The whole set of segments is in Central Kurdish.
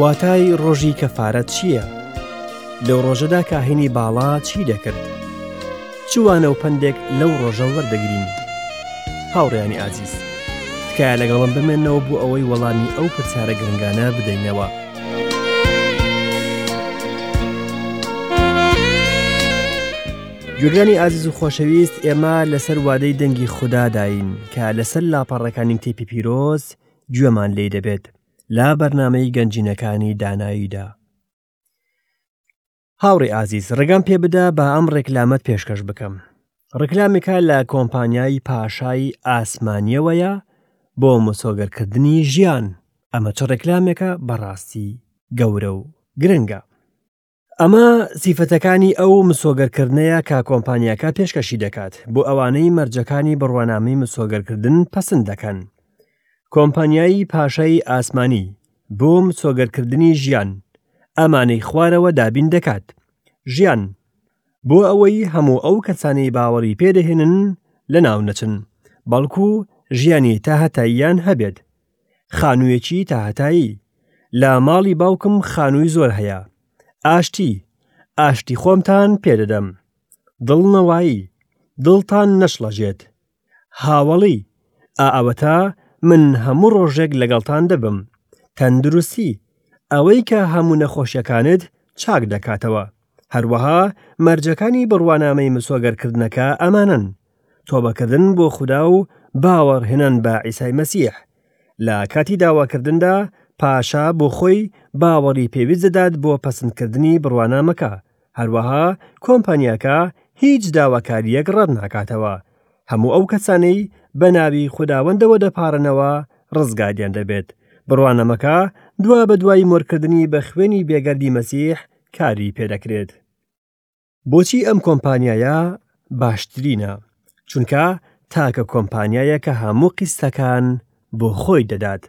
واتای ڕۆژی کەفارەت چییە؟ لەو ڕۆژەدا کاهینی باڵا چی دەکرد؟ چ وانە و پەندێک لەو ڕۆژە وەردەگرین؟ هاوڕێیانی ئازیز، تکایە لەگەڵم بمێنەوە بۆ ئەوەی وەڵامی ئەو پرسیارە گرنگانە بدەینەوە. گوێگرانی ئازیز و خۆشەویست ئێمە لەسەر وادەی دەنگی خودداداین کە لەسەر لاپەڕەکانی تێپی پیرۆز گوێمان لی دەبێت لا بەرنمەی گەنجینەکانی داناییدا. هاوڕێ ئازیز ڕێگام پێ بدە بە ئەم ڕێکلامەت پێشکەش بکەم ڕکلامێکە لە کۆمپانیایی پاشایی ئاسمانیەوەیە بۆ مسۆگەرکردنی ژیان ئەمە چ ڕێکلامێکە بەڕاستی گەورە و گرنگە ئەمە سیفەتەکانی ئەو مسۆگەرکردنەیە کە کۆمپانیاکە پێشکەشی دەکات بۆ ئەوانەی مەرجەکانی بڕوانامەی مسۆگەرکردن پسند دەکەن کۆمپانیایی پاشای ئاسمانی بۆ مسۆگەرکردنی ژیان ئەمانەی خوارەوە دابین دەکات، ژیان، بۆ ئەوەی هەموو ئەو کەسانەی باوەڕی پێدەهێنن لەناو نەچن، بەڵکو ژیانی تاهەتاییان هەبێت، خانوویەکی تاهەتایی، لە ماڵی باوکم خانووی زۆر هەیە، ئاشتی، ئاشتی خۆمتان پێدەدەم، دڵنەوایی، دڵتان نەشڵەژێت، هاوەڵی، ئا ئەوەتا من هەموو ڕۆژێک لەگەڵتان دەبم. تەندروستی، ئەوەی کە هەموو نەخۆشییەکانت چاک دەکاتەوە. هەروەها مەرجەکانی بڕوانامەی مسۆگەرکردنەکە ئەمانەن، تۆبەکردن بۆ خودا و باوەڕهێنان بە عیسای مەسیح. لە کاتی داواکردندا، پاشا بۆ خۆی باوەڕی پێویست دەدات بۆ پەسندکردنی بڕوانامەکە. هەروەها کۆمپانیاکە هیچ داواکارییەک ڕەت ناکاتەوە، هەموو ئەو کەسانەی بە ناوی خوداوەندەوە دەپاڕنەوە ڕزگاریان دەبێت، بڕوانامەکە دوابەدوای مۆرکردنی بە خوێنی بێگەردی مەسیح کاری پێدەکرێت. بۆچی ئەم کۆمپانیایە باشترینە؟ چونکە تاکە کۆمپانیایە کە هەموو قیستەکان بۆ خۆی دەدات.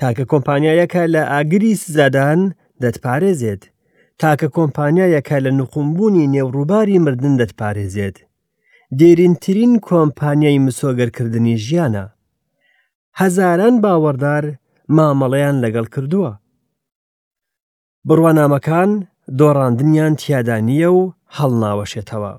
تاکە کۆمپانیایەکە لە ئاگری سزادان دەتپارێزێت، تاکە کۆمپانیایەکە لە نقومبوونی نێو ڕووباری مردن دەتپارێزێت، دێرینترین کۆمپانیای مسۆگەرکردنی ژیانە. هەزاران باوەڕدار مامەڵەیان لەگەڵ کردووە. بڕوانامەکان دۆڕاندنیان تیادا نییە و هەڵناوەشێتەوە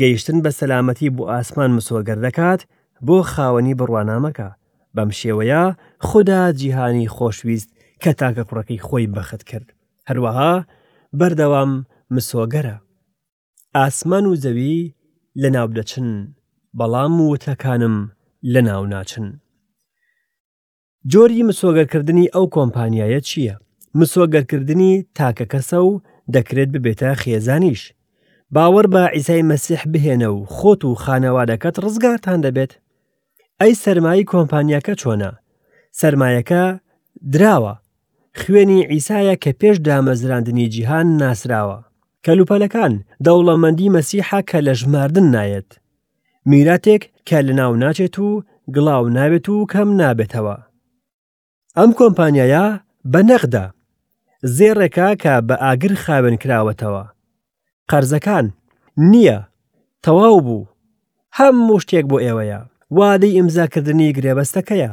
گەیشتن بە سەلامەتی بۆ ئاسمان مسۆگەر دەکات بۆ خاوەنی بڕوانامەکە بەم شێوەیە خوددا جیهانی خۆشویست کە تاکە کوڕەکەی خۆی بەخت کرد هەروەها بەردەوام مسۆگەرە ئاسمان و زەوی لە ناو دەچن بەڵام وتەکانم لە ناو ناچن. جۆری مسۆگەرکردنی ئەو کۆمپانیایە چییە؟ مسۆگەرکردنی تاکەکەسە و دەکرێت ببێتە خێزانیش. باوەڕ بە عیسای مەسیح بهێنە و خۆت و خانەوادەکەت ڕزگارتان دەبێت. ئەی سەرمای کۆمپانیاکە چۆنە؟ سەرمایەکە دراوە. خوێنی عیسایە کە پێش دامەزراندنی جیهان ناسراوە. کەلوپەلەکان دەوڵەمەندی مەسیحە کە لە ژماردن نایەت. میراتێک کە لە ناو ناچێت و گڵاو نابێت و کەم نابێتەوە ئەم کۆمپانیایە بە نەخدا زێڕێکە کە بە ئاگر خاوێن کراوەتەوە قەرزەکان نییە تەواو بوو هەموو شتێک بۆ ئێوەیە وادەی ئیمزاکردنی گرێبەستەکەیە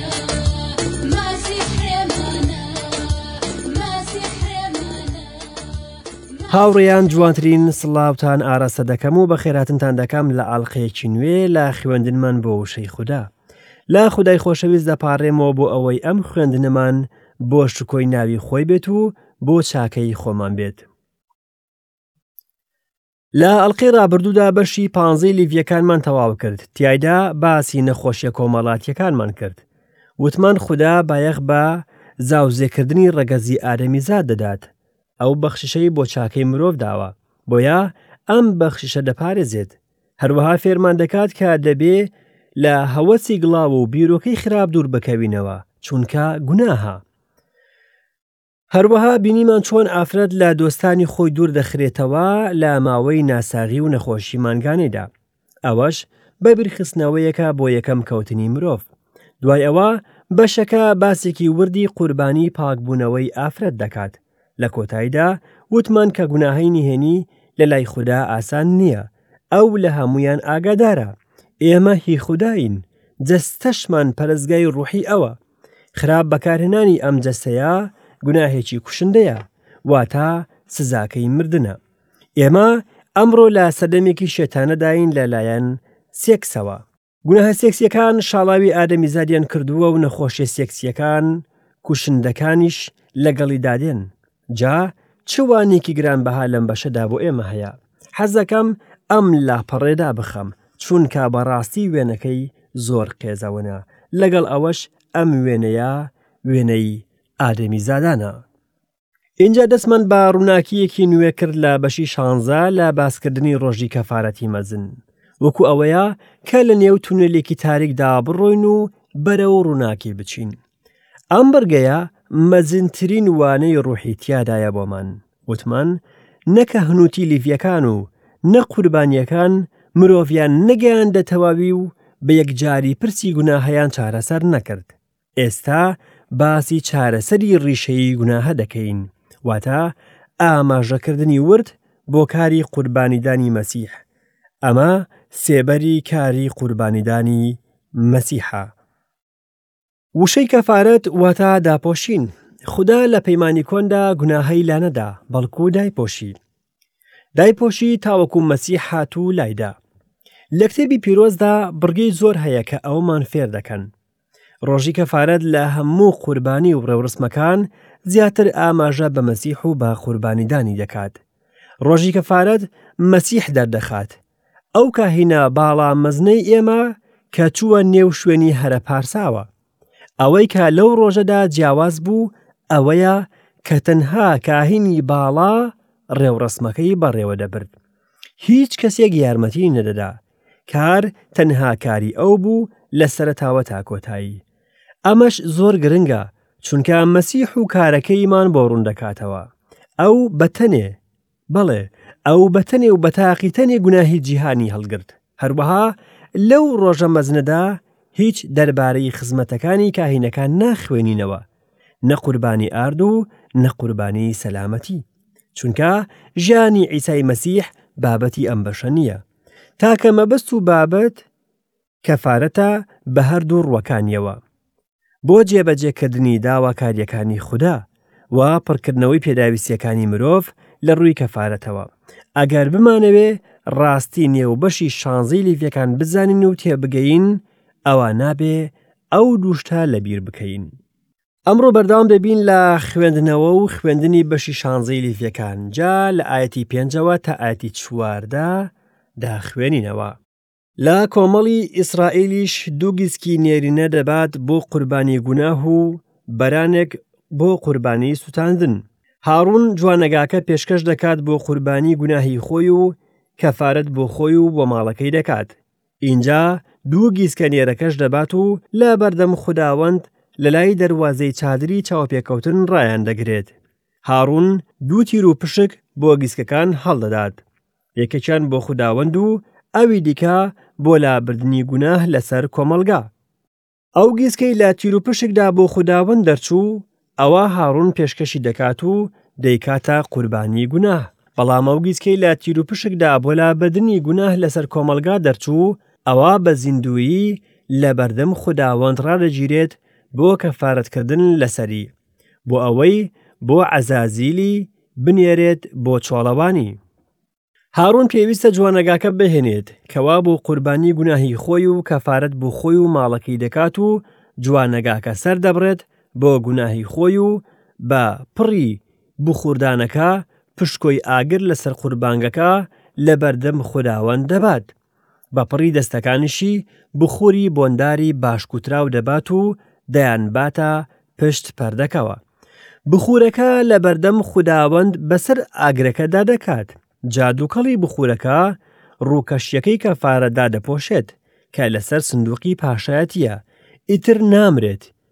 هاوڕێیان جوانترین سڵاوتان ئاراستە دەکەم و بەخێراتنتان دەکەم لە ئاڵلقەیەکی نوێ لە خوێندنمان بۆ وشەی خوددا لا خدای خۆشەویست دەپارڕێمەوە بۆ ئەوەی ئەم خوێندنەمان بۆ شکۆی ناوی خۆی بێت و بۆ چاکەی خۆمان بێت لە ئەڵلقەی ڕابردوودا بەشی پانزەی لیڤەکانمان تەواو کرد تایدا باسی نەخۆشیە کۆمەڵاتیەکانمان کرد وتمان خوددا بایەخ بە زاوزێکردنی ڕەگەزی ئارەمی زاد دەدات ئەو بەخششەی بۆ چاکەی مرۆڤ داوە بۆیە ئەم بەخششە دەپارێزێت هەروەها فێرمان دەکات کە دەبێ لە هەوەسی گڵاو و بیرۆکەی خراپ دوور بکەوینەوە چونکە گوناهە هەروەها بینیمان چۆن ئافرەت لە دۆستانی خۆی دوور دەخرێتەوە لە ماوەی ناساغی و نەخۆشی مانگانەیدا ئەوەش بەبیرخستنەوەیەکە بۆ یەکەم کەوتنی مرۆڤ دوای ئەوە بەشەکە باسێکی وردی قوربانی پاکبوونەوەی ئافرەت دەکات لە کۆتاییدا وتمان کە گوناهی نهێنی لە لای خوددا ئاسان نییە ئەو لە هەمویان ئاگادارە ئێمە هی خودداین جەستەشمان پەرستگای ڕوحی ئەوە خراپ بەکارهێنانی ئەم جەستەیە گوناهێکی کوشندەیە واتە سزاکەی مردنە ئێمە ئەمڕۆ لە سەردەمێکی شێتانەداین لەلایەن سێکسەوە گوناهە سێکسیەکان شاڵاوی ئادەمی زادیان کردووە و نەخۆشیە سێکسیەکان کوشندەکانیش لەگەڵی دادێن جا چ وانێکی گرانبەها لەم بەشەدا بۆ ئێمە هەیە حەزەکەم ئەم لاپەڕێدا بخەم چونکە بەڕاستی وێنەکەی زۆر قێزەونە لەگەڵ ئەوەش ئەم وێنەیە وێنەی ئادەمی زادانە اینجا دەستمان بە ڕووناکیەکی نوێ کرد لە بەشی شانزە لە باسکردنی ڕۆژی کەفاەتی مەزن وەکو ئەوەیە کە لە نێو تونێلێکی تاریکدا بڕۆین و بەرە و ڕووناکی بچین ئەم بڕگەیە مەزنترین وانەی ڕوحی تیادایە بۆمان، وتمان، نە کەهنوتی لیڤیەکان و نە قوربانیەکان مرۆڤیان نەگەیاندە تەواوی و بە یەکجاری پرسی گوناهەیان چارەسەر نەکرد، ئێستا باسی چارەسەری ڕیشەیی گوناهە دەکەین، واتە ئاماژەکردنی ورد بۆ کاری قوربانیدانی مەسیح، ئەمە سێبەری کاری قوربانیدانی مەسیحە. وشەی کەفارەت واتە داپۆشین خدا لە پەیمانانی کۆندا گوناهی لانەدا بەڵکو دایپۆشی دایپۆشی تاوەکو مەسی حات و لایدا لە کتێبی پیرۆزدا بڕگەی زۆر هەیە کە ئەومان فێر دەکەن ڕۆژی کەفاەت لە هەموو قوربانی و ڕێوڕسمەکان زیاتر ئاماژە بە مەسیح و بە قوربانیدانی دەکات ڕۆژی کەفاەت مەسیح دەردەخات ئەو کاهینە باڵا مەزنەی ئێمە کە چووە نێو شوێنی هەرە پارساوە. ئەوەی کە لەو ڕۆژەدا جیاواز بوو ئەوەیە کە تەنها کاهینی باڵا ڕێوڕەسمەکەی بەڕێوە دەبرد. هیچ کەسێک یارمەتیی نەدەدا. کار تەنها کاری ئەو بوو لە سەرەتاوە تا کۆتایی. ئەمەش زۆر گرنگە، چونکە مەسیح و کارەکەیمان بۆ ڕوون دەکاتەوە. ئەو بە تەنێ. بەڵێ ئەو بە تەنێ و بە تاقی تەنێ گوناهی جیهانی هەڵگرت، هەروەها لەو ڕۆژە مەزنەدا هیچ دەربارەی خزمەتەکانی کاهینەکان ناخوێنینەوە، نە قوربانی ئارد و نە قوربانی سەلامەتی، چونکە ژیانی عیسای مەسیح بابەتی ئەم بەشە نییە، تاکە مەبەست و بابەت کەفارەتە بە هەردوو ڕووەکانیەوە. بۆ جێبەجێکردنی داواکارییەکانی خودا و پڕکردنەوەی پێداویستیەکانی مرۆڤ لە ڕووی کەفارەتەوە ئەگەر بمانەوێ ڕاستی نێو بەشی شانزی لیڤەکان بزانین و تێبگەین ئەوە نابێ ئەو دووشتە لە بیر بکەین ئەمڕۆ بەردەوام دەبین لە خوێندنەوە و خوێندنی بەشی شانزی لیڤەکان جا لە ئاەتی پێنجەوە تا ئاەتی چواردە داخوێنینەوە لا کۆمەڵی ئیسرائیلیش دوو گیسکی نێرینە دەبات بۆ قوربانی گوناه و بەرانێک بۆ قوربانی سوتاندن هاڕون جوانەگاکە پێشکەش دەکات بۆ قوربانی گوناهی خۆی و کەفارەت بۆ خۆی و بۆ ماڵەکەی دەکات ئینجا دوو گیسکە نێرەکەش دەبات و لە بەردەم خوداوەند لە لای دەروازەی چادری چاوپێکەوتن ڕایان دەگرێت هاڕون دوو تیر و پشک بۆ گیسکەکان هەڵدەدات یەکێکیان بۆ خوداوەند و ئەوی دیکە بۆ لابردنی گوناه لەسەر کۆمەڵگا ئەو گیسکەی لە تیر و پشکدا بۆ خوداوەند دەرچوو ئەوە هاڕون پێشکەشی دەکات و دەیکاتە قوربانی گوناه بەڵام ئەو گیسکەی لە تیر و پشکدا بۆ لابردنی گوناه لەسەر کۆمەلگا دەرچوو ئەوە بە زیندویی لە بەردەم خوداوەند ڕادەگیرێت بۆ کەفارەتکردن لەسەری بۆ ئەوەی بۆ عەزازیلی بنێرێت بۆ چۆڵەوانی. هاڕون پێویستە جوانەگاکە بهێنێت کەوا بۆ قوربانی گوناهی خۆی و کەفارەت بۆ خۆی و ماڵەکەی دەکات و جوانەگاکە سەر دەبڕێت بۆ گوناهی خۆی و بە پڕی بخوردانەکە پشکۆی ئاگر لەسەر قوربانگەکە لەبەردەم خوداوەند دەبات بەپڕی دەستەکانیشی بخوری بۆنداری باشکوتراو دەبات و دەیانباتە پشت پەردەکەوە. بخورەکە لەبەردەم خوداوەند بەسەر ئاگرەکەدا دەکات، جا دوکەڵی بخورەکە ڕووکەشیەکەی کەفارەدا دەپۆشێت کە لەسەر سندوقی پاشایەتیە، ئیتر نامرێت،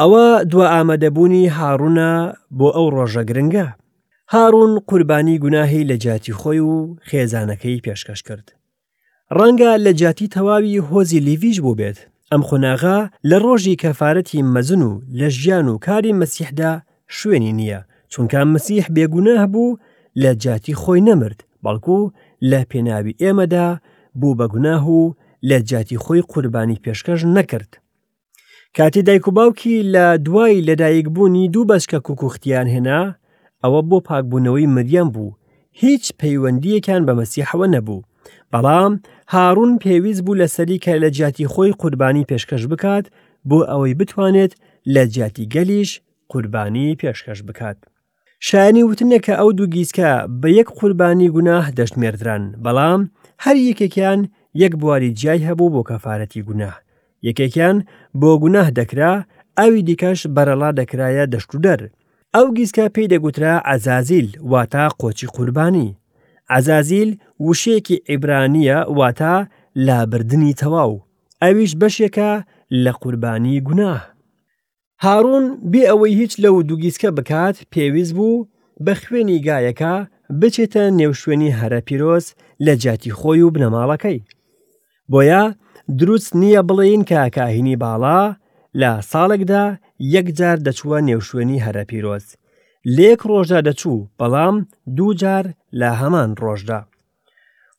ئەوە دوا ئامادەبوونی هاڕونە بۆ ئەو ڕۆژە گرنگە هاڕون قوربانی گوناهی لە جاتی خۆی و خێزانەکەی پێشکەش کرد ڕەنگە لە جاتی تەواوی هۆزی لیڤیش بوو بێت ئەم خۆناغا لە ڕۆژی کەفاەتی مەزن و لە ژیان و کاری مەسیحدا شوێنی نییە چونکە مسیح بێگوناه بوو لە جاتی خۆی نەمرد بەڵکو لە پێناوی ئێمەدا بوو بە گوناه و لە جاتی خۆی قوربانی پێشکەش نەکرد کاتی دایک و باوکی لە دوای لەدایک بوونی دوو بەچکە کوکوختیان هێنا ئەوە بۆ پاکبوونەوەی مریەم بوو هیچ پەیوەندیەکان بە مەسیحەوە نەبوو بەڵام هاڕون پێویست بوو لە سەری کە لە جیاتی خۆی قوربانی پێشکەش بکات بۆ ئەوەی بتوانێت لە جیاتی گەلیش قوربانی پێشکەش بکات شایانی وتنە کە ئەو دوو گیسکە بە یەک قوربانی گوناه دەژمێردران بەڵام هەر یەکێکیان یەک بواری جیای هەبوو بۆ کەفارەتی گوناه یەکێکیان بۆ گوناه دەکرا ئەوی دیکەش بەرەڵا دەکرایە دەشت و دەر ئەو گیسکە پێی دەگوترا عەزازیل واتا قۆچی قوربانی عەزازیل وشەیەکی عیبرانیە واتا لابردنی تەواو ئەویش بەشێکە لە قوربانی گوناه هاڕون بێ ئەوەی هیچ لە و دوگیسکە بکات پێویست بوو بە خوێنی گایەکە بچێتە نێو شوێنی هەرە پیرۆز لە جیاتی خۆی و بنەماڵەکەی بۆیە دروست نییە بڵێین کە کاهینی باڵا لە ساڵێکدا یەکجار دەچووە نێو شوێنی هەرە پیرۆز لێک ڕۆژدا دەچوو بەڵام دووجار لە هەمان ڕۆژدا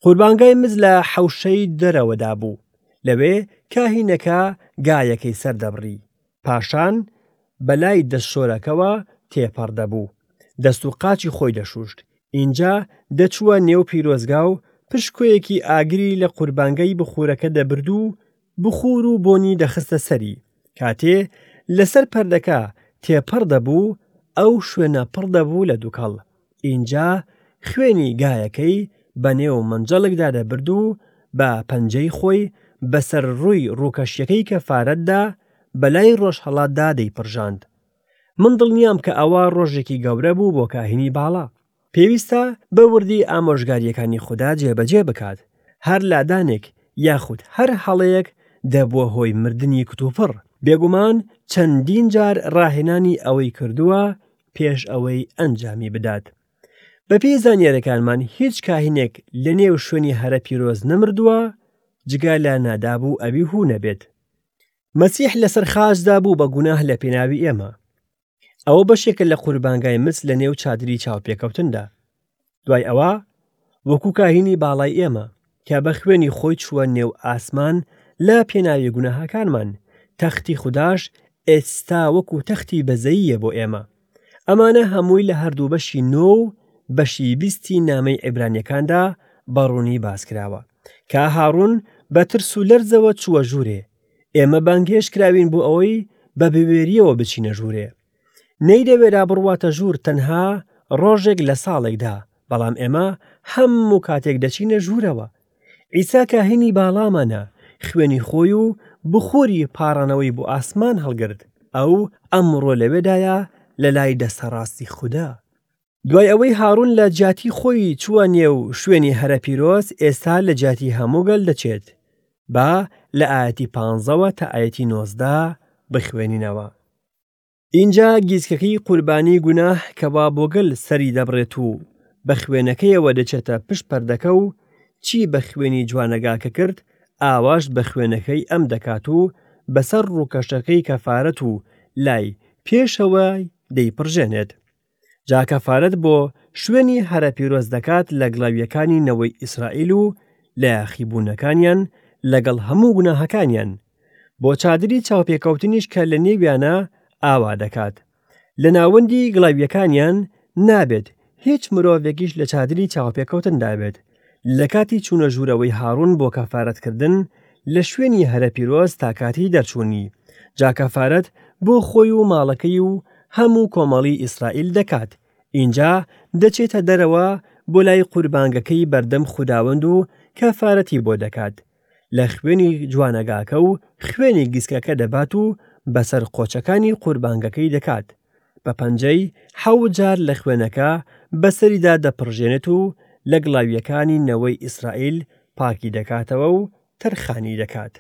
قوربانگای مز لە حەوشەی دەرەوەدا بوو، لەوێ کاهینەکە گایەکەی سەر دەبڕی، پاشان بەلای دەستشۆرەکەوە تێپەڕ دەبوو، دەست و قاچی خۆی دەشووشت، ئینجا دەچووە نێو پیرۆزگا و پشکۆیەکی ئاگری لە قوربانگای بخوورەکە دەبرد و بخور و بۆنی دەخستە سەری، کاتێ لەسەر پردەکە تێپەڕ دەبوو، ئەو شوێنە پڕ دەبوو لە دوکەڵ، ئینجا خوێنی گایەکەی بەنێو مەنجەڵێکدا دەبرد و بە پەنجەی خۆی بەسەر ڕووی ڕووکەشیەکەی کەفارەتدا بەلای ڕۆژهەڵاتدا دەیپرژاند، من دڵنیام کە ئەوە ڕۆژێکی گەورە بوو بۆ کاهینی باڵا. پێویستە بە وردی ئامۆژگارییەکانی خودا جێبەجێ بکات هەر لادانێک یاخود هەر هەڵەیەک دەبووە هۆی مردنی کتوپڕ بێگومان چەندین جار ڕاهێنانی ئەوەی کردووە پێش ئەوەی ئەنجامی بدات بەپێی زانیارەکانمان هیچ کاهینێک لە نێو شوێنی هەرە پیرۆز نەمردووە جگە لە ناداب و ئەبی هوو نەبێت مەسیح لەسەر خاچدا بوو بە گوناه لە پێناوی ئێمە ئەوە بەشێکە لە قوربانگای مس لە نێو چادری چاوپێکەوتندا دوای ئەوە وەکو کاهینی باڵای ئێمە کە بە خوێنی خۆی چووە نێو ئاسمان لە پێناوی گوناهاکانمان تەختی خودداش ئێستا وەکو تەختی بەزەییە بۆ ئێمە ئەمانە هەمووی لە هەردوو بەشی نۆ و بەشی بیستی نامەی عیبرانیەکاندا بەڕوونی باسکراوە کە هاڕون بە ترس و لەرزەوە چووە ژوورێ ئێمە بانگهێشت کراوین بۆ ئەوەی بە بوێرییەوە بچینە ژوورێ. نەیدەوێرا بڕواتە ژوور تەنها ڕۆژێک لە ساڵێکدا، بەڵام ئێمە هەموو کاتێک دەچینە ژوورەوە. عیسا کاهینی باڵامانە، خوێنی خۆی و بخوری پاڕانەوەی بۆ ئاسمان هەڵگرت، ئەو ئەمڕۆ لەوێدایە لەلای دەستەڕاستی خودا. دوای ئەوەی هاڕون لە جیاتی خۆی چووە نێو شوێنی هەرە پیرۆز ئێستا لە جیاتی هەموو گەل دەچێت با لە ئاەتی پانزەوە تا ئاەتی نۆزدە بخوێنینەوە ئینجا گیسکەکەی قوربانی گوناه کەوا بۆ گەل سەری دەبڕێت و بە خوێنەکەیەوە دەچێتە پشت پەردەکە و چی بە خوێنی جوانەگا کە کرد ئاواش بە خوێنەکەی ئەم دەکات و بەسەر ڕووکەشەکەی کەفارەت و لای پێشەوەی دەیپڕژێنێت جا کەفارەت بۆ شوێنی هەرە پیرۆز دەکات لە گڵاویەکانی نەوەی ئیسرائیل و لە یاخیبوونەکانیان لەگەڵ هەموو گوناهەکانیان بۆ چادری چاوپێکەوتنیش کە لە نێویانە ئاوا دەکات لە ناوەندی گڵاویەکانیان نابێت هیچ مرۆڤێکیش لە چادری چاوپێکەوتن دابێت لە کاتی چوونە ژوورەوەی هاڕون بۆ کەفارەت کردن لە شوێنی هەرە پیرۆز تا کاتی دەرچوونی جا کەفارەت بۆ خۆی و ماڵەکەی و هەموو کۆمەڵی ئیسرائیل دەکات ئینجا دەچێتە دەرەوە بۆ لای قوربانگەکەی بەردەم خوداوەند و کەفارەتی بۆ دەکات لە خوێنی جوانەگاکە و خوێنی گسکەکە دەبات و بەسەر قۆچەکانی قوربانگەکەی دەکات بە پەنجەی حەوت جار لە خوێنەکە بەسەریدا دەپڕژێنێت و لە گڵاوییەکانی نەوەی ئیسرائیل پاکی دەکاتەوە و تەرخانی دەکات.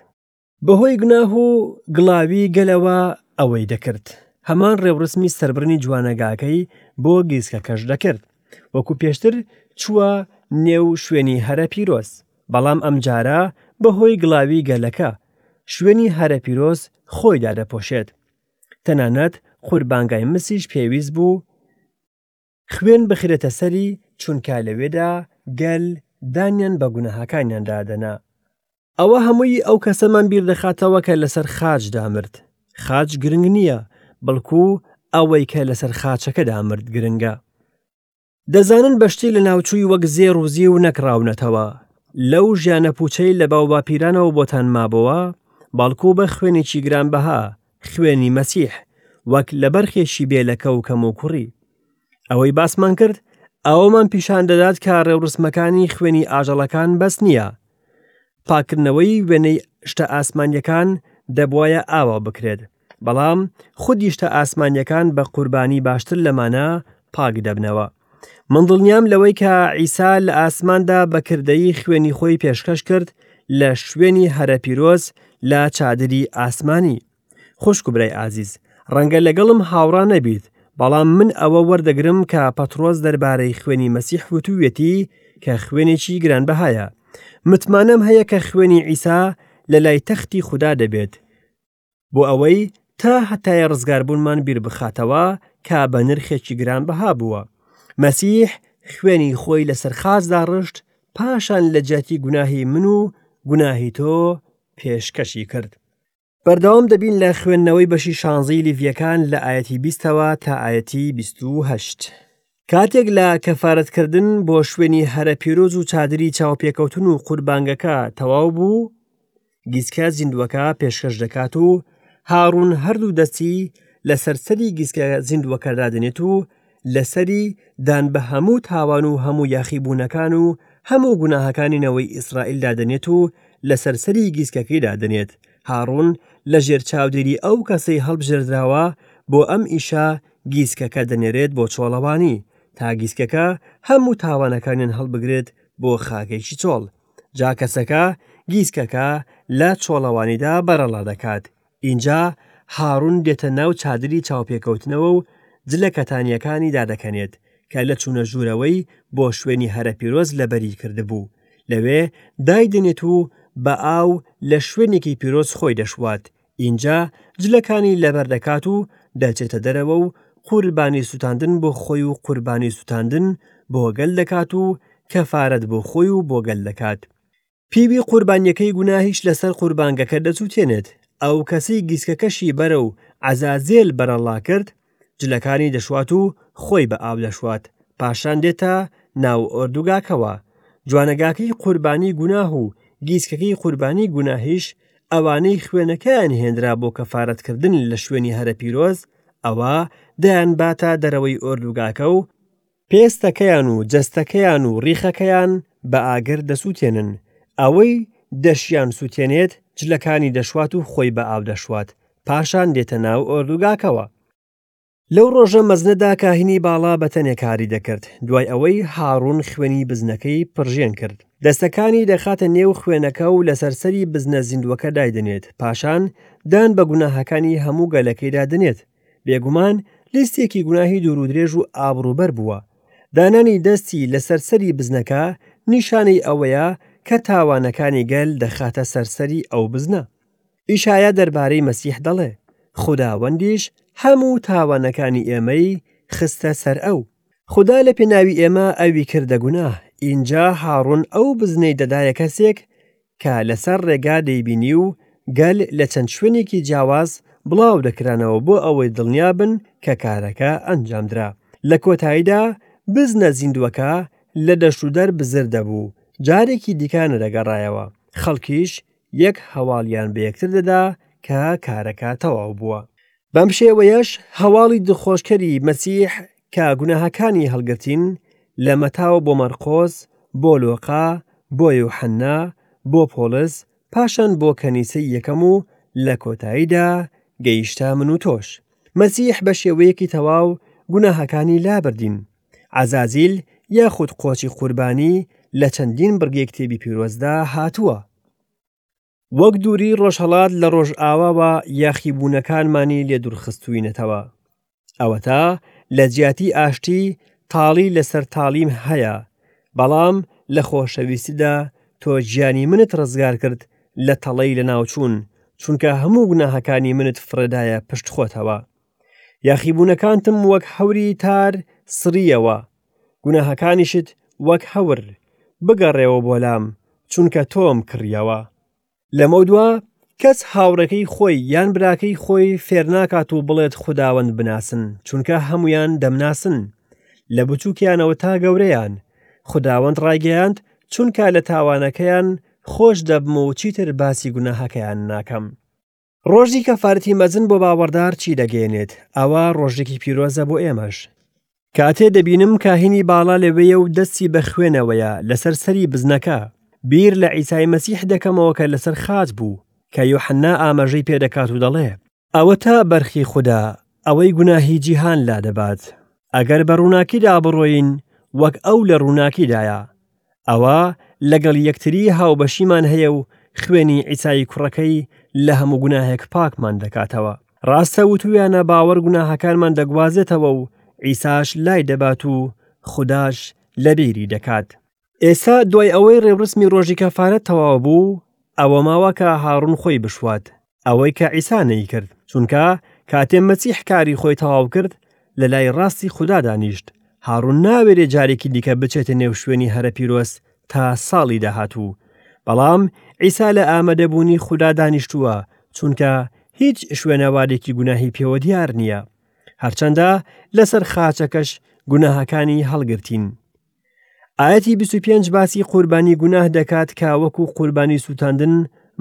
بەهۆی گوناه و گڵاوی گەلەوە ئەوەی دەکرد، هەمان ڕێوڕەسمی سەربڕینی جوانەگاکەی بۆ گیسکەکەش دەکرد، وەکو پێشتر چووە نێو شوێنی هەرە پیرۆز، بەڵام ئەمجارە بەهۆی گڵاوی گەلەکە، شوێنی هەرە پیرۆز خۆی دادەپۆشێت. تەنانەت قوربانگای مسیش پێویست بوو خوێن بخرێتە سەری چونکە لەوێدا گەل دانیان بە گوناهاکانیان دادەنا ئەوە هەمووی ئەو کەسەمان بیر دەخاتەوە کە لەسەر خاچ دامرد خاچ گرنگ نییە بەڵکو ئەوەی کە لەسەر خاچەکە دامرد گرنگە دەزانن بە شتی لە ناوچووی وەک زێڕ و زیو نەکڕاونەتەوە، لەو ژیانە پووچەی لە باوباپیرانەوە بۆتان مابۆوە، بەڵکو بە خوێنێکی گرانبەها، خوێنی مەسیح، وەک لە بەرخێکی بێلەکە و کەموکوڕی. ئەوەی باسمان کرد، ئەوەمان پیشان دەدات کە ڕێوڕسمەکانی خوێنی ئاژەڵەکان بەس نییە. پاککردنەوەی وێنەی شتە ئاسمانییەکان دەبوایە ئاوا بکرێت. بەڵام خودی شتە ئاسمانیەکان بە قوربانی باشتر لەمانە پاک دەبنەوە من دڵنیام لەوەی کە عیسا لە ئاسماندا بە کردەی خوێنی خۆی پێشکەش کرد لە شوێنی هەرە پیرۆز لە چادری ئاسمانی خوشک و برای ئازیز ڕەنگە لەگەڵم هاوڕا نەبیت بەڵام من ئەوە وەردەگرم کە پەتڕۆز دەربارەی خوێنی مەسیح وتوویەتی کە خوێنێکی گرانبەهایە متمانەم هەیە کە خوێنی عیسا لە لای تەختی خودا دەبێت بۆ ئەوەی تا هەتای ڕزگاربوونمان بیربخاتەوە کە بە نرخێکی گران بەها بووە مەسیح خوێنی خۆی لەسەر خاچدا ڕشت پاشان لە جیاتی گوناهی من و گوناهی تۆ پێشکەشی کرد بەردەوام دەبین لە خوێندنەوەی بەشی شانزی لیڤەکان لە ئاەتی بیستەوە تا ئاەتی بیستهشت. کاتێک لە کەفارەتکردن بۆ شوێنی هەرە پیرۆز و چادری چاوپێکەوتن و قوربانگەکە تەواو بوو گیسکە زیندوەکە پێشکەش دەکات و هاڕون هەردوو دەستی لەسەر سەری گیسکە زیندوەکەدادنێت و لەسەری دان بە هەموو تاوان و هەموو یاخیبوونەکان و هەموو گوناهەکانی نەوەی ئیسرائیل دادنێت و لەسەر سەری گیسکەکەی دادنێت هاڕون لە ژێر چاودێری ئەو کەسەی هەڵبژێردراوە بۆ ئەم ئیشە گیسکەکە دەنێرێت بۆ چۆڵەوانی تا گیسکەکە هەموو تاوانەکانیان هەڵبگرێت بۆ خاکێکی چۆڵ جا کەسەکە گیسکەکە لە چۆڵەوانیدا بەرەڵا دەکات ئینجا هاڕون دێتە ناو چادری چاوپێکەوتنەوە و جلە کەتانیەکانی دادەکەنێت کە لە چوونە ژوورەوەی بۆ شوێنی هەرە پیرۆز لەبەری کردبوو لەوێ دایدنێت و بە ئاو لە شوێنێکی پیرۆز خۆی دەشوات ئینجا جلەکانی لەبەردەکات و دەچێتە دەرەوە و قوربانی سووتاندن بۆ خۆی و قوربانی سووتاندن بۆ گەل دەکات و کەفارەت بۆ خۆی و بۆ گەل دەکات پیوی قوربانیەکەی گوناهیش لەسەر قوربانگەکە دەسووتێنێت ئەو کەسەی گیسکەکەشی بەرەو عەزازێل بەرەڵا کرد جلەکانی دەشوات و خۆی بە ئاو دەشوات پاشان دێتە ناو ئۆردوگاکەوە جوانەگاکەی قوربانی گوناه و گیسکەکەی قوربانی گوناهیش ئەوانەی خوێنەکەیان هێنرا بۆ کەفارەتکردن لە شوێنی هەرە پیرۆز ئەوە دەیان باتە دەرەوەی ئۆردوگاکە و پێستەکەیان و جەستەکەیان و ڕیخەکەیان بە ئاگر دەسووتێنن، ئەوەی دەشیان سووتێنێت جلەکانی دەشوات و خۆی بە ئاو دەشوات، پاشان دێتە ناو ئۆردوگاکەوە. لەو ڕۆژە مەزنەدا کاهینی باڵا بە تەنێ کاری دەکرد، دوای ئەوەی هاڕوون خوێنی بزنەکەی پڕژێن کرد، دەستەکانی دەخاتە نێو خوێنەکە و لەسەر سەری بزنە زیندووەکە دایدەنێت، پاشان دان بە گوناهەکانی هەموو گەلەکەیدا دەنێت. بێگومان لیستێکی گوناهی دوور و درێژ و ئابروبەر بووە دانانی دەستی لەسەر سەری بزنەکە نیشانەی ئەوەیە کە تاوانەکانی گەل دەخاتە سەر سەری ئەو بزنە ئیشایا دەربارەی مەسیح دەڵێ خوداوەندیش هەموو تاوانەکانی ئێمەی خستە سەر ئەو خودا لە پێناوی ئێمە ئەوی کردە گوناه ئینجا هاڕون ئەو بزنەی دەدایە کەسێک کە لەسەر ڕێگا دەیبینی و گەل لە چەند شوێنێکی جیاواز بڵاو دەکرانەوە بۆ ئەوەی دڵنیا بن کە کارەکە ئەنجامدرا. لە کۆتاییدا بزنە زیندووەکە لە دەشتودەر بزر دەبوو، جارێکی دیکە نەدەگەڕایەوە، خەڵکیش یەک هەواڵیان بە یەکتر دەدا کە کارەکە تەواو بووە. بەم شێوەیەش هەواڵی دڵخۆشکەری مەسیح کە گوناهەکانی هەڵگرتین، لە مەتاوە بۆ مەرقۆس، بۆ لۆقا، بۆ یوحەننا، بۆ پۆڵس، پاشان بۆ کەنیسەی یەکەم و لە کۆتاییدا گەیشتە من و تۆش. مەسیح بە شێوەیەکی تەواو گوناهەکانی لابردین. عەزازیل یاخود قۆچی قوربانی لە چەندین بڕگەی کتێبی پیرۆزدا هاتووە. وەک دووری ڕۆژهەڵات لە ڕۆژئاواوە یاخیبوونەکانمانی لێ دوورخستووینەتەوە. ئەوەتا لە جیاتی ئاشتی تاڵی لەسەر تاڵیم هەیە، بەڵام لە خۆشەویستیدا تۆ گیانی منت ڕزگار کرد لە تەڵەی لەناوچوون، چونکە هەموو گوناهەکانی منت فڕێدایە پشت خۆتەوە. یاخیبوونەکانتم وەک هەوری تار سڕییەوە. گوناهەکانیشت وەک هەور بگەڕێوە بۆ لام چونکە تۆم کڕیەوە لەمە دوا کەس هاوڕێکەی خۆی یان براکەی خۆی فێرناکات و بڵێت خوداوەند بناسن چونکە هەمویان دەمناسن لە بچووکیانەوە تا گەورەیان خوداوەند ڕایگەیاند چونکە لە تاوانەکەیان خۆش دەبم و چیتر باسی گوناهەکەیان ناکەم ڕۆژی کەفارەتی مەزن بۆ باوەڕدار چی دەگەێنێت ئەوە ڕۆژێکی پیرۆزە بۆ ئێمەش کاتێ دەبینم کاهینی باڵا لەوێیە و دەستی بە خوێنەوەیە لەسەر سەری بزنەکە بیر لە ئیسای مەسیح دەکەمەوە کە لەسەر خاچ بوو کە یوحنا ئاماژەی پێدەکات و دەڵێ ئەوەتا بەرخی خوددا ئەوەی گوناهی جیهان لادەبات ئەگەر بە ڕووناکیدا بڕۆین وەک ئەو لە ڕووناکیدایە ئەوا لەگەڵ یەکتری هاوبەشیمان هەیە و خوێنی عیسایی کوڕەکەی لە هەموو گوناهێک پاکمان دەکاتەوە ڕاستە وتویانە باوەڕ گوناهەکانمان دەگوازێتەوە و عیساش لای دەبات و خودداش لەبیری دەکات ئێستا دوای ئەوەی ڕێوڕسمی ڕۆژی کەفارەت تەواو بوو ئەوە ماوە کە هاڕون خۆی بشوات ئەوەی کە عیسا نەیکرد چونکە کاتێ مەسیح کاری خۆی تەواو کرد لە لای ڕاستی خودا دانیشت هاڕون ناوێرێ جارێکی دیکە بچێتە نێو شوێنی هەرە پیرۆز تا ساڵی داهاتوو بەڵام عیسا لە ئامادەبوونی خودا دانیشتووە چونکە هیچ شوێنەوارێکی گوناهی پێوە دیار نییە هەرچەندە لەسەر خاچەکەش گوناهەکانی هەڵگرتین ئاەتی 25 باسی قوربانی گوناه دەکات کە وەکو قوربانی سووتاندن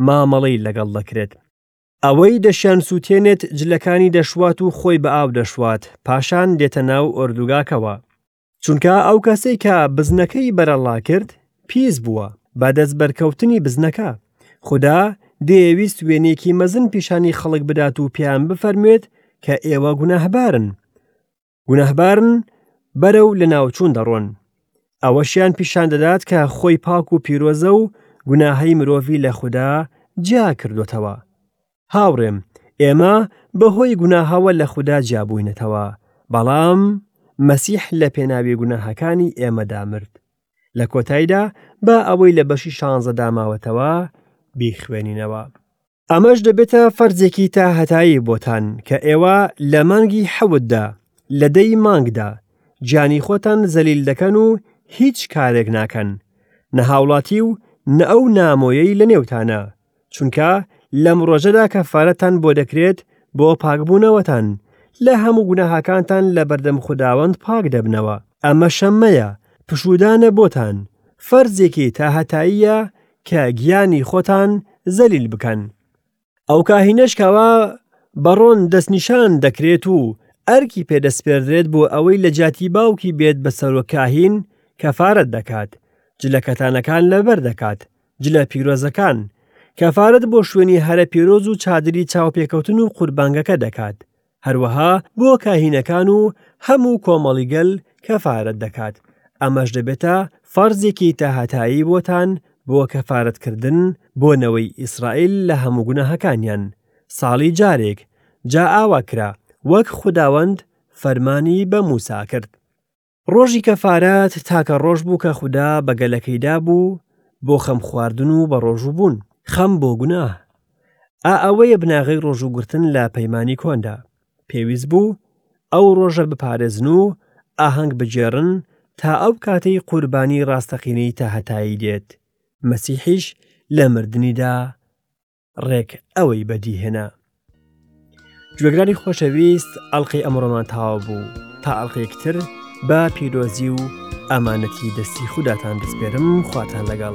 مامەڵەی لەگەڵ دەکرێت ئەوەی دەشیان سووتێنێت جلەکانی دەشوات و خۆی بە ئاو دەشوات پاشان دێتە ناو ئۆردوگاکەوە چونکە ئەو کەسەی کە بزنەکەی بەرەڵا کرد پیس بووە بە دەست بەرکەوتنی بزنەکە خدا دەیەویست وێنێکی مەزن پیشانی خەڵک بدات و پێیان بفەرموێت کە ئێوە گوناهبارن گوناهبارن بەرەو لە ناوچوون دەڕۆن ئەوەشیان پیشان دەدات کە خۆی پاک و پیرۆزە و گوناهەی مرۆڤی لە خوددا جیا کردوتەوە هاوڕێم ئێمە بەهۆی گوناهەوە لە خوددا جیابووینەتەوە بەڵام مەسیح لە پێناوی گوناهەکانی ئێمەدا مرد لە کۆتاییدا با ئەوەی لە بەشی شانزە داماوەتەوە بیخوێنینەوە ئەمەش دەبێتە فەرزێکی تا هەتایی بۆتان کە ئێوە لە مانگی حەوتدا لە دەی مانگدا گیانی خۆتان زەلیل دەکەن و هیچ کارێک ناکەن نە هاوڵاتی و نە ئەو نامۆیەی لە نێوتانە چونکە لەم ڕۆژەدا کەفارەتان بۆ دەکرێت بۆ پاکبوونەوەتان لە هەموو گوناهاکانتان لە بەردەم خوداوەند پاک دەبنەوە ئەمە شەممەیە پشودانە بۆتان فەرزێکی تا هەتاییە کە گیانی خۆتان زەلیل بکەن ئەو کاهینەش کەوا بەڕۆن دەستنیشان دەکرێت و ئەرکی پێدەسپێردرێت بۆ ئەوەی لە جیاتی باوکی بێت بە سەرۆک کاهین کەفارەت دەکات جلە کەتانەکان لەبەر دەکات جلە پیرۆزەکان کەفارەت بۆ شوێنی هەرە پیرۆز و چادری چاوپێکەوتن و قوربانگەکە دەکات هەروەها بۆ کاهینەکان و هەموو کۆمەڵی گەل کەفارەت دەکات ئەمەش دەبێتە فەرزێکی تاهەتایی بۆتان بۆ کەفارەتکردن بۆ نەوەی ئیسرائیل لە هەموو گوناهەکانیان ساڵی جارێک جا ئاوا کرا وەک خوداوەند فەرمانی بە موسا کرد ڕۆژی کەفارەت تاکە ڕۆژ بوو کە خودا بە گەلەکەیدا بوو بۆ خەم خواردن و بە ڕۆژوو بوون خەم بۆ گوناه ئا ئەوەیە بناغەی ڕۆژووگرتن لە پەیمانی کۆندا پێویست بوو ئەو ڕۆژە بپارێزن و ئاهەنگ بگێڕن تا ئەو کاتەی قوربانی ڕاستەقینەی تاهەتایی دێت مەسیحیش لە مردنیدا ڕێک ئەوەی بەدیهێنا گوێگرانی خۆشەویست ئەڵلقەی ئەمڕۆمان تاوا بوو تا ئەڵلقێکتر بە پیرۆزی و ئامانەتی دەستی خوداتان دەستپێرم خواتان لەگەڵ.